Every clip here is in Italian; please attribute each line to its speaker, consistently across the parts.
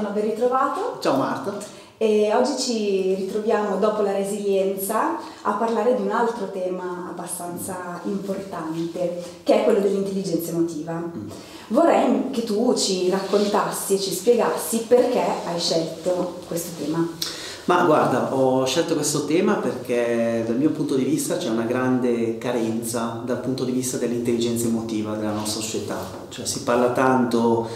Speaker 1: Stefano, ben ritrovato.
Speaker 2: Ciao Marta.
Speaker 1: E oggi ci ritroviamo dopo la resilienza a parlare di un altro tema abbastanza importante, che è quello dell'intelligenza emotiva. Mm. Vorrei che tu ci raccontassi e ci spiegassi perché hai scelto questo tema.
Speaker 2: Ma guarda, ho scelto questo tema perché dal mio punto di vista c'è una grande carenza dal punto di vista dell'intelligenza emotiva della nostra società. Cioè si parla tanto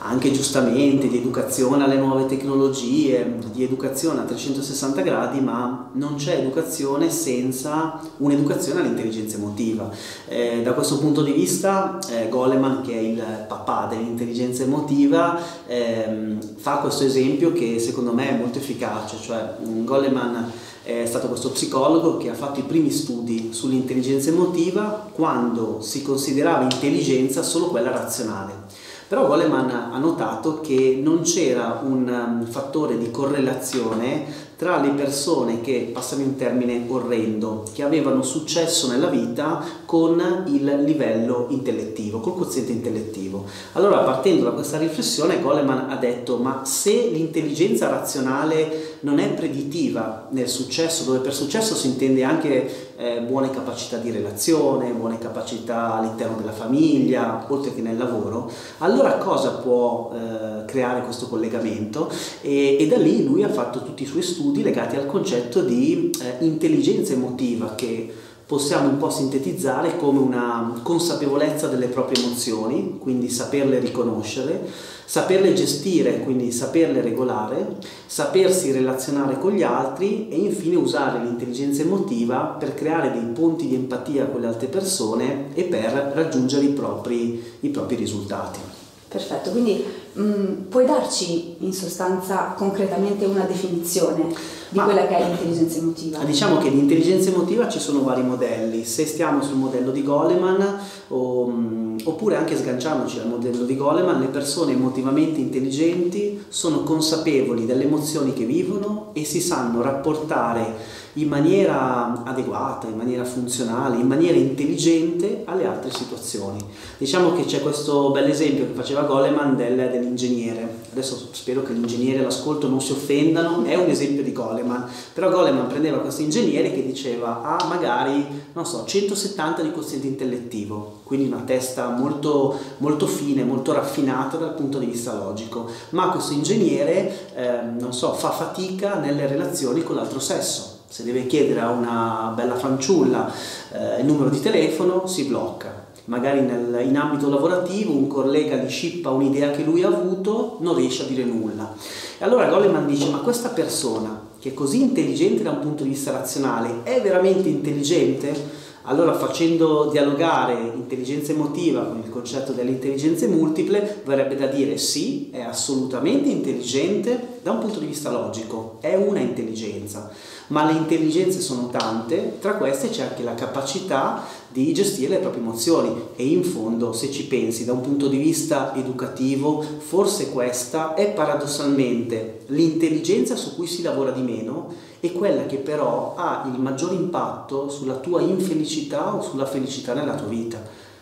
Speaker 2: anche giustamente di educazione alle nuove tecnologie, di educazione a 360 gradi, ma non c'è educazione senza un'educazione all'intelligenza emotiva. Eh, da questo punto di vista eh, Goleman, che è il papà dell'intelligenza emotiva, ehm, fa questo esempio che secondo me è molto efficace, cioè Goleman è stato questo psicologo che ha fatto i primi studi sull'intelligenza emotiva quando si considerava intelligenza solo quella razionale. Però Goleman ha notato che non c'era un um, fattore di correlazione tra le persone che, passano in termine orrendo, che avevano successo nella vita con il livello intellettivo, col quoziente intellettivo. Allora, partendo da questa riflessione, Goleman ha detto, ma se l'intelligenza razionale non è preditiva nel successo, dove per successo si intende anche eh, buone capacità di relazione, buone capacità all'interno della famiglia, oltre che nel lavoro, allora cosa può eh, creare questo collegamento? E, e da lì lui ha fatto tutti i suoi studi studi legati al concetto di eh, intelligenza emotiva che possiamo un po' sintetizzare come una consapevolezza delle proprie emozioni, quindi saperle riconoscere, saperle gestire, quindi saperle regolare, sapersi relazionare con gli altri e infine usare l'intelligenza emotiva per creare dei ponti di empatia con le altre persone e per raggiungere i propri, i propri risultati.
Speaker 1: Perfetto, quindi mh, mm, puoi darci in sostanza concretamente una definizione di Ma, quella che è l'intelligenza emotiva?
Speaker 2: Diciamo che l'intelligenza emotiva ci sono vari modelli, se stiamo sul modello di Goleman o, mm, oppure anche sganciandoci dal modello di Goleman, le persone emotivamente intelligenti sono consapevoli delle emozioni che vivono e si sanno rapportare in maniera adeguata, in maniera funzionale, in maniera intelligente alle altre situazioni. Diciamo che c'è questo bel esempio che faceva Goleman del, dell'ingegnere. Adesso spero che l'ingegnere e l'ascolto non si offendano, è un esempio di Goleman, però Goleman prendeva questo ingegnere che diceva ha ah, magari, non so, 170 di quoziente intellettivo, quindi una testa molto, molto fine, molto raffinata dal punto di vista logico, ma questo ingegnere, eh, non so, fa fatica nelle relazioni con l'altro sesso se deve chiedere a una bella fanciulla eh, il numero di telefono, si blocca. Magari nel, in ambito lavorativo un collega gli scippa un'idea che lui ha avuto, non riesce a dire nulla. E allora Goleman dice, ma questa persona che è così intelligente da un punto di vista razionale, è veramente intelligente? Allora facendo dialogare intelligenza emotiva con il concetto delle intelligenze multiple, verrebbe da dire sì, è assolutamente intelligente da un punto di vista logico, è una intelligenza ma le intelligenze sono tante, tra queste c'è anche la capacità di gestire le proprie emozioni e in fondo se ci pensi da un punto di vista educativo forse questa è paradossalmente l'intelligenza su cui si lavora di meno e quella che però ha il maggior impatto sulla tua infelicità o sulla felicità nella tua vita.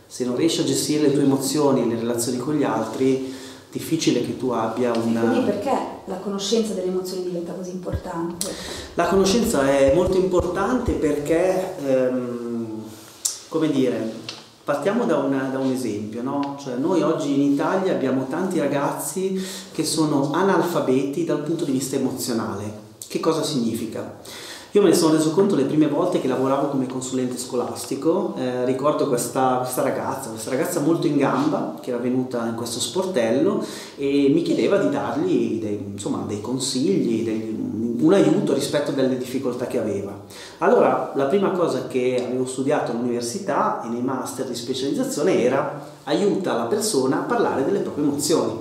Speaker 2: Se non riesci a gestire le tue emozioni e le relazioni con gli altri, difficile che tu abbia una...
Speaker 1: Quindi perché la conoscenza delle emozioni diventa così importante?
Speaker 2: La conoscenza è molto importante perché, ehm, come dire, partiamo da, una, da un esempio, no? Cioè noi oggi in Italia abbiamo tanti ragazzi che sono analfabeti dal punto di vista emozionale. Che cosa significa? Io me ne sono reso conto le prime volte che lavoravo come consulente scolastico, eh, ricordo questa, questa, ragazza, questa ragazza molto in gamba che era venuta in questo sportello e mi chiedeva di dargli dei, insomma, dei consigli, dei, un aiuto rispetto alle difficoltà che aveva. Allora la prima cosa che avevo studiato all'università e nei master di specializzazione era aiuta la persona a parlare delle proprie emozioni.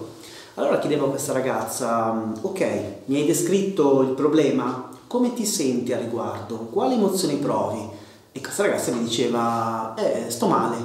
Speaker 2: Allora chiedevo a questa ragazza, ok, mi hai descritto il problema, come ti senti a riguardo? Quali emozioni provi? E questa ragazza mi diceva, eh, sto male.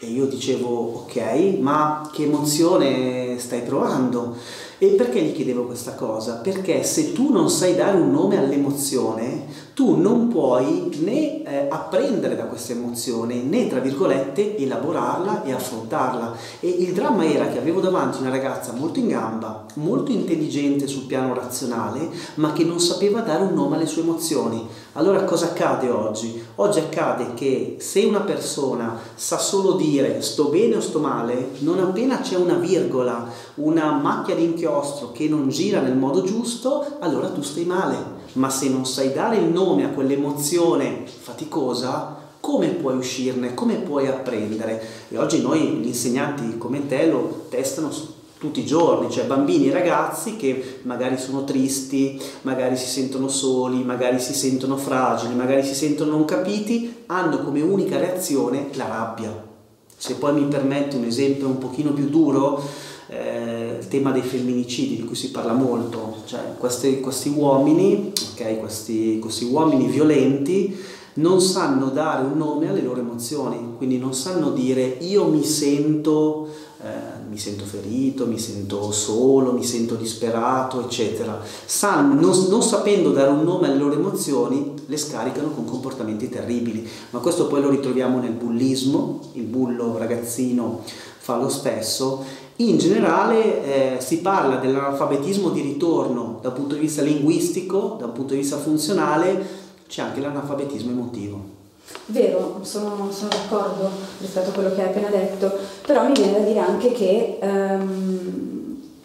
Speaker 2: E io dicevo, ok, ma che emozione stai provando? E perché gli chiedevo questa cosa? Perché se tu non sai dare un nome all'emozione, tu non puoi né eh, apprendere da questa emozione né, tra virgolette, elaborarla e affrontarla. E il dramma era che avevo davanti una ragazza molto in gamba, molto intelligente sul piano razionale, ma che non sapeva dare un nome alle sue emozioni. Allora cosa accade oggi? Oggi accade che se una persona sa solo dire sto bene o sto male, non appena c'è una virgola, una macchia di inchiostro che non gira nel modo giusto, allora tu stai male ma se non sai dare il nome a quell'emozione faticosa, come puoi uscirne, come puoi apprendere? E oggi noi gli insegnanti come te lo testano tutti i giorni, cioè bambini e ragazzi che magari sono tristi, magari si sentono soli, magari si sentono fragili, magari si sentono non capiti, hanno come unica reazione la rabbia. Se poi mi permetti un esempio un pochino più duro, eh, il tema dei femminicidi di cui si parla molto, cioè questi, questi uomini, okay, questi, questi uomini violenti non sanno dare un nome alle loro emozioni, quindi non sanno dire io mi sento, eh, mi sento ferito, mi sento solo, mi sento disperato, eccetera. Sanno, non, non, sapendo dare un nome alle loro emozioni, le scaricano con comportamenti terribili, ma questo poi lo ritroviamo nel bullismo, il bullo ragazzino fa lo stesso in generale eh, si parla dell'analfabetismo di ritorno dal punto di vista linguistico, dal punto di vista funzionale, c'è anche l'analfabetismo emotivo.
Speaker 1: Vero, sono, sono, d'accordo rispetto a quello che hai appena detto, però mi viene da dire anche che ehm,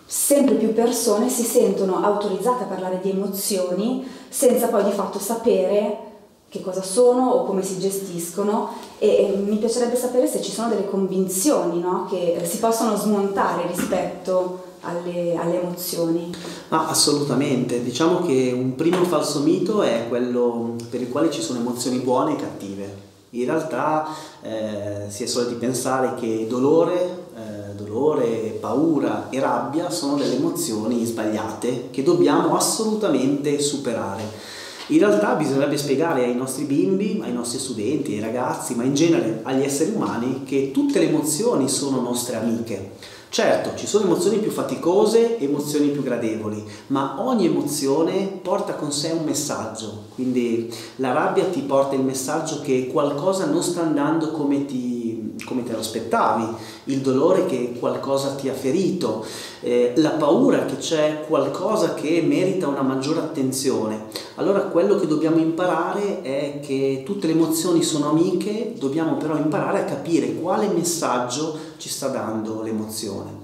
Speaker 1: sempre più persone si sentono autorizzate a parlare di emozioni senza poi di fatto sapere che cosa sono o come si gestiscono e, e mi piacerebbe sapere se ci sono delle convinzioni no? che si possono smontare rispetto alle, alle emozioni.
Speaker 2: Ah, assolutamente, diciamo che un primo falso mito è quello per il quale ci sono emozioni buone e cattive. In realtà eh, si è soliti pensare che dolore, dolore, paura e rabbia sono delle emozioni sbagliate che dobbiamo assolutamente superare. In realtà bisognerebbe spiegare ai nostri bimbi, ai nostri studenti, ai ragazzi, ma in genere agli esseri umani che tutte le emozioni sono nostre amiche. Certo, ci sono emozioni più faticose emozioni più gradevoli, ma ogni emozione porta con sé un messaggio. Quindi la rabbia ti porta il messaggio che qualcosa non sta andando come ti come te lo aspettavi, il dolore che qualcosa ti ha ferito, eh, la paura che c'è qualcosa che merita una maggiore attenzione. Allora quello che dobbiamo imparare è che tutte le emozioni sono amiche, dobbiamo però imparare a capire quale messaggio ci sta dando l'emozione.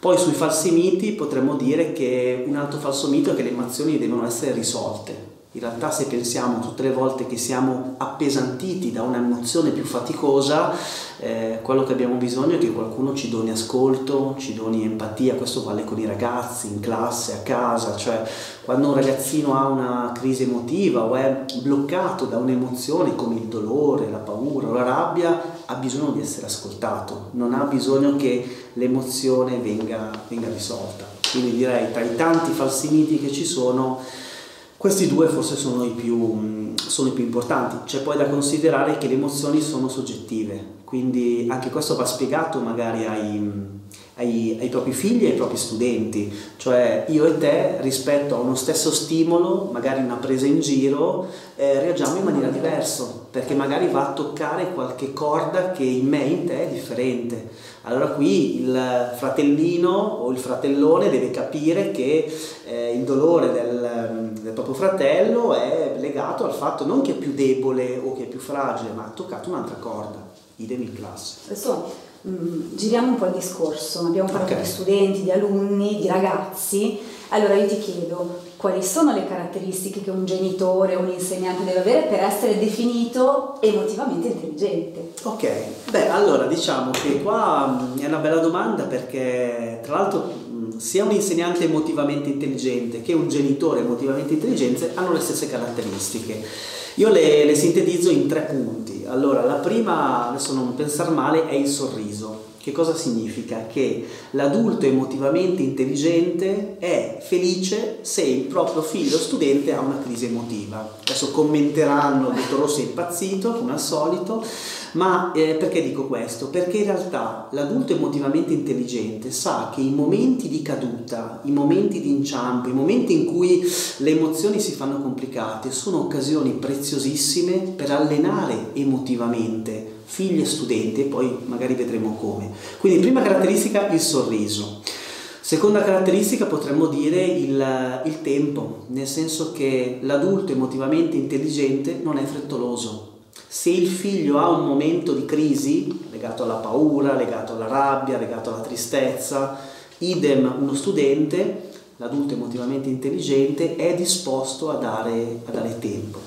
Speaker 2: Poi sui falsi miti potremmo dire che un altro falso mito è che le emozioni devono essere risolte. In realtà se pensiamo tutte le volte che siamo appesantiti da un'emozione più faticosa, eh, quello che abbiamo bisogno è che qualcuno ci doni ascolto, ci doni empatia, questo vale con i ragazzi, in classe, a casa, cioè quando un ragazzino ha una crisi emotiva o è bloccato da un'emozione come il dolore, la paura o la rabbia, ha bisogno di essere ascoltato, non ha bisogno che l'emozione venga, venga risolta. Quindi direi tra i tanti falsi miti che ci sono, questi due forse sono i, più, sono i più importanti, c'è poi da considerare che le emozioni sono soggettive, quindi anche questo va spiegato magari ai, ai, ai, propri figli e ai propri studenti, cioè io e te rispetto a uno stesso stimolo, magari una presa in giro, eh, reagiamo in maniera diversa, perché magari va a toccare qualche corda che in me e in te è differente. Allora qui il fratellino o il fratellone deve capire che eh, il dolore del, del, proprio fratello è legato al fatto non che è più debole o che è più fragile, ma ha toccato un'altra corda, idem in classe.
Speaker 1: Adesso mh, mm, giriamo un po' il discorso, abbiamo parlato okay. di studenti, di alunni, di ragazzi, allora io ti chiedo quali sono le caratteristiche che un genitore o un insegnante deve avere per essere definito emotivamente intelligente?
Speaker 2: Ok, beh allora diciamo che qua mm, è una bella domanda perché tra l'altro mm, sia un insegnante emotivamente intelligente che un genitore emotivamente intelligente hanno le stesse caratteristiche. Io le, le sintetizzo in tre punti. Allora, la prima, adesso non pensare male, è il sorriso Che cosa significa? Che l'adulto emotivamente intelligente è felice se il proprio figlio studente ha una crisi emotiva. Adesso commenteranno, dottor Rossi è impazzito, come al solito, ma eh, perché dico questo? Perché in realtà l'adulto emotivamente intelligente sa che i momenti di caduta, i momenti di inciampo, i momenti in cui le emozioni si fanno complicate sono occasioni preziosissime per allenare emotivamente figli e studenti e poi magari vedremo come. Quindi prima caratteristica il sorriso. Seconda caratteristica potremmo dire il, il tempo, nel senso che l'adulto emotivamente intelligente non è frettoloso, se il figlio ha un momento di crisi legato alla paura, legato alla rabbia, legato alla tristezza, idem uno studente, l'adulto emotivamente intelligente, è disposto a dare, a dare tempo.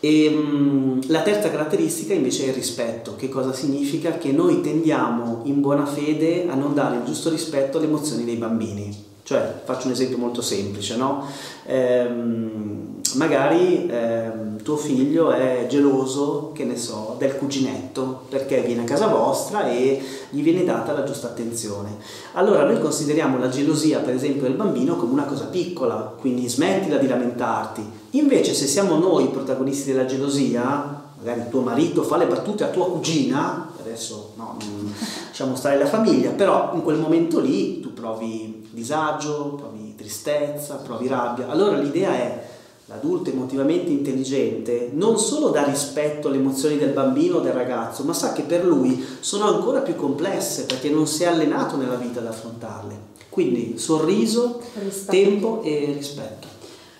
Speaker 2: E, um, la terza caratteristica invece è il rispetto. Che cosa significa? Che noi tendiamo in buona fede a non dare il giusto rispetto alle emozioni dei bambini. Cioè, faccio un esempio molto semplice, no? Ehm, magari ehm, tuo figlio è geloso, che ne so, del cuginetto perché viene a casa vostra e gli viene data la giusta attenzione. Allora noi consideriamo la gelosia, per esempio, del bambino come una cosa piccola, quindi smettila di lamentarti. Invece se siamo noi i protagonisti della gelosia, magari tuo marito fa le battute a tua cugina, adesso no, lasciamo stare la famiglia, però in quel momento lì tu provi disagio, provi tristezza, provi rabbia. Allora l'idea è l'adulto emotivamente intelligente non solo dà rispetto alle emozioni del bambino o del ragazzo, ma sa che per lui sono ancora più complesse perché non si è allenato nella vita ad affrontarle. Quindi sorriso, rispetto. tempo e rispetto.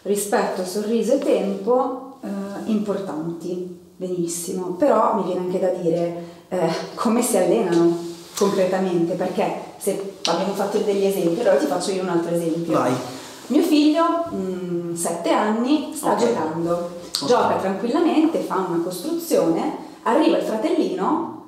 Speaker 1: Rispetto, sorriso e tempo eh, importanti, benissimo, però mi viene anche da dire eh, come si allenano concretamente, perché se abbiamo fatto degli esempi, allora ti faccio io un altro esempio.
Speaker 2: Vai.
Speaker 1: Mio figlio, mh, 7 anni, sta okay. giocando, okay. gioca tranquillamente, fa una costruzione, arriva il fratellino,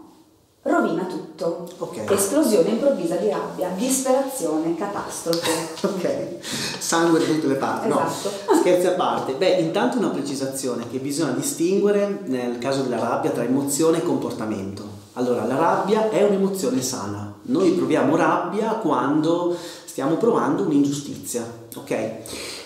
Speaker 1: rovina tutto. Okay. Esplosione improvvisa di rabbia, disperazione, catastrofe.
Speaker 2: ok, sangue da tutte le parti. Esatto. No, scherzi a parte. Beh, intanto una precisazione che bisogna distinguere nel caso della rabbia tra emozione e comportamento. Allora, la rabbia è un'emozione sana. Noi proviamo rabbia quando stiamo provando un'ingiustizia, ok?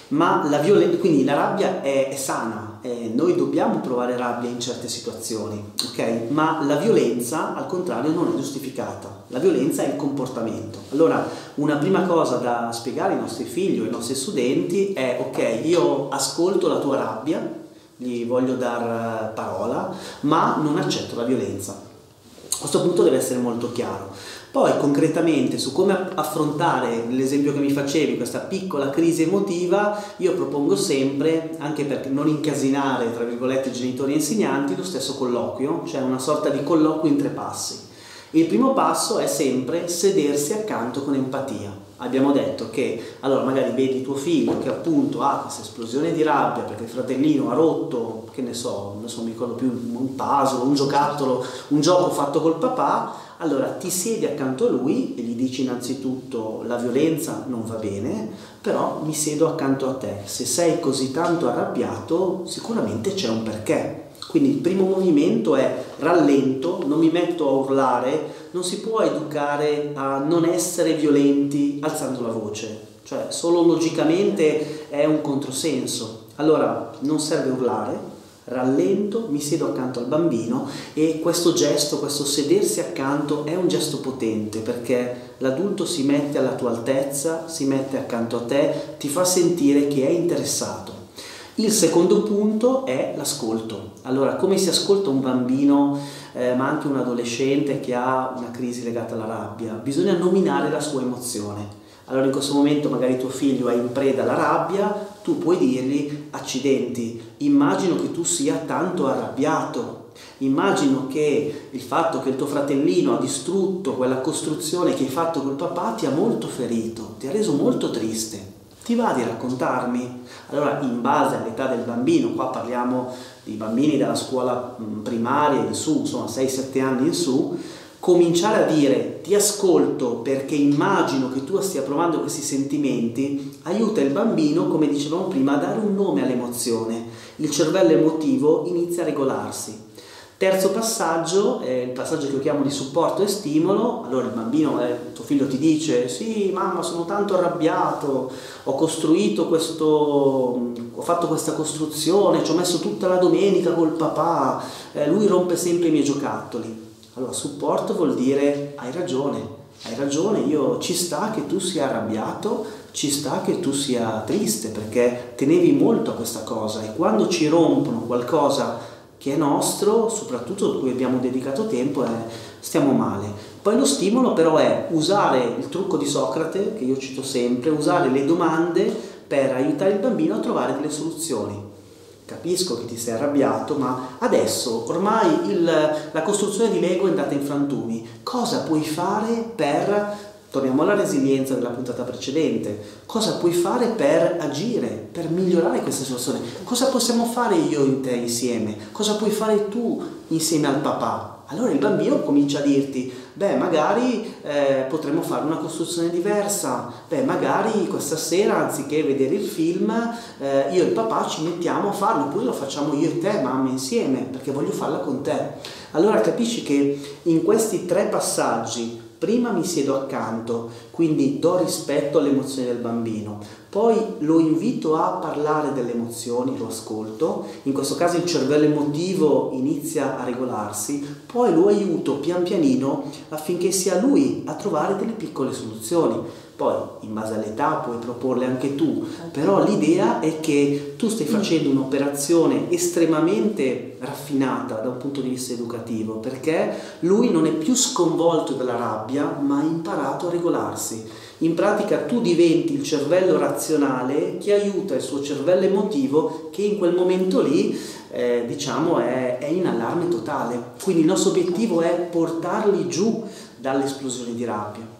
Speaker 2: Ma la violenza, quindi la rabbia è, è sana, eh, noi dobbiamo provare rabbia in certe situazioni, ok? Ma la violenza, al contrario, non è giustificata. La violenza è il comportamento. Allora, una prima cosa da spiegare ai nostri figli o ai nostri studenti è, ok, io ascolto la tua rabbia, gli voglio dar parola, ma non accetto la violenza questo punto deve essere molto chiaro. Poi concretamente su come affrontare l'esempio che mi facevi, questa piccola crisi emotiva, io propongo sempre, anche per non incasinare tra virgolette genitori e insegnanti, lo stesso colloquio, cioè una sorta di colloquio in tre passi. Il primo passo è sempre sedersi accanto con empatia. Abbiamo detto che allora magari vedi tuo figlio che appunto ha questa esplosione di rabbia perché il fratellino ha rotto, che ne so, non so, mi ricordo più un puzzle, un giocattolo, un gioco fatto col papà, allora ti siedi accanto a lui e gli dici innanzitutto la violenza non va bene, però mi siedo accanto a te. Se sei così tanto arrabbiato, sicuramente c'è un perché. Quindi il primo movimento è rallento, non mi metto a urlare, non si può educare a non essere violenti alzando la voce, cioè solo logicamente è un controsenso. Allora non serve urlare, rallento, mi siedo accanto al bambino e questo gesto, questo sedersi accanto è un gesto potente perché l'adulto si mette alla tua altezza, si mette accanto a te, ti fa sentire che è interessato il secondo punto è l'ascolto. Allora, come si ascolta un bambino, eh, ma anche un adolescente che ha una crisi legata alla rabbia? Bisogna nominare la sua emozione. Allora in questo momento magari tuo figlio è in preda alla rabbia, tu puoi dirgli accidenti, immagino che tu sia tanto arrabbiato, immagino che il fatto che il tuo fratellino ha distrutto quella costruzione che hai fatto col papà ti ha molto ferito, ti ha reso molto triste. Ti va di raccontarmi? Allora, in base all'età del bambino, qua parliamo di bambini dalla scuola primaria in su, insomma 6-7 anni in su, cominciare a dire ti ascolto perché immagino che tu stia provando questi sentimenti, aiuta il bambino, come dicevamo prima, a dare un nome all'emozione. Il cervello emotivo inizia a regolarsi. Terzo passaggio, è il passaggio che io chiamo di supporto e stimolo. Allora il bambino, eh, tuo figlio ti dice: Sì, mamma, sono tanto arrabbiato, ho costruito questo, ho fatto questa costruzione, ci ho messo tutta la domenica col papà, eh, lui rompe sempre i miei giocattoli. Allora, supporto vuol dire hai ragione, hai ragione, io ci sta che tu sia arrabbiato, ci sta che tu sia triste perché tenevi molto a questa cosa e quando ci rompono qualcosa che è nostro, soprattutto cui abbiamo dedicato tempo, eh, stiamo male. Poi lo stimolo però è usare il trucco di Socrate, che io cito sempre, usare le domande per aiutare il bambino a trovare delle soluzioni. Capisco che ti sei arrabbiato, ma adesso ormai il, la costruzione di Lego è andata in frantumi. Cosa puoi fare per Torniamo alla resilienza della puntata precedente. Cosa puoi fare per agire, per migliorare questa situazione? Cosa possiamo fare io e te insieme? Cosa puoi fare tu insieme al papà? Allora il bambino comincia a dirti, beh magari eh, potremmo fare una costruzione diversa, beh magari questa sera anziché vedere il film eh, io e il papà ci mettiamo a farlo, oppure lo facciamo io e te, mamma insieme, perché voglio farla con te. Allora capisci che in questi tre passaggi Prima mi siedo accanto, quindi do rispetto alle emozioni del bambino, poi lo invito a parlare delle emozioni, lo ascolto, in questo caso il cervello emotivo inizia a regolarsi, poi lo aiuto pian pianino affinché sia lui a trovare delle piccole soluzioni. Poi, in base all'età, puoi proporle anche tu, però l'idea è che tu stai facendo un'operazione estremamente raffinata da un punto di vista educativo, perché lui non è più sconvolto dalla rabbia, ma ha imparato a regolarsi. In pratica tu diventi il cervello razionale che aiuta il suo cervello emotivo che in quel momento lì eh, diciamo è, è in allarme totale. Quindi il nostro obiettivo è portarli giù dall'esplosione di rabbia.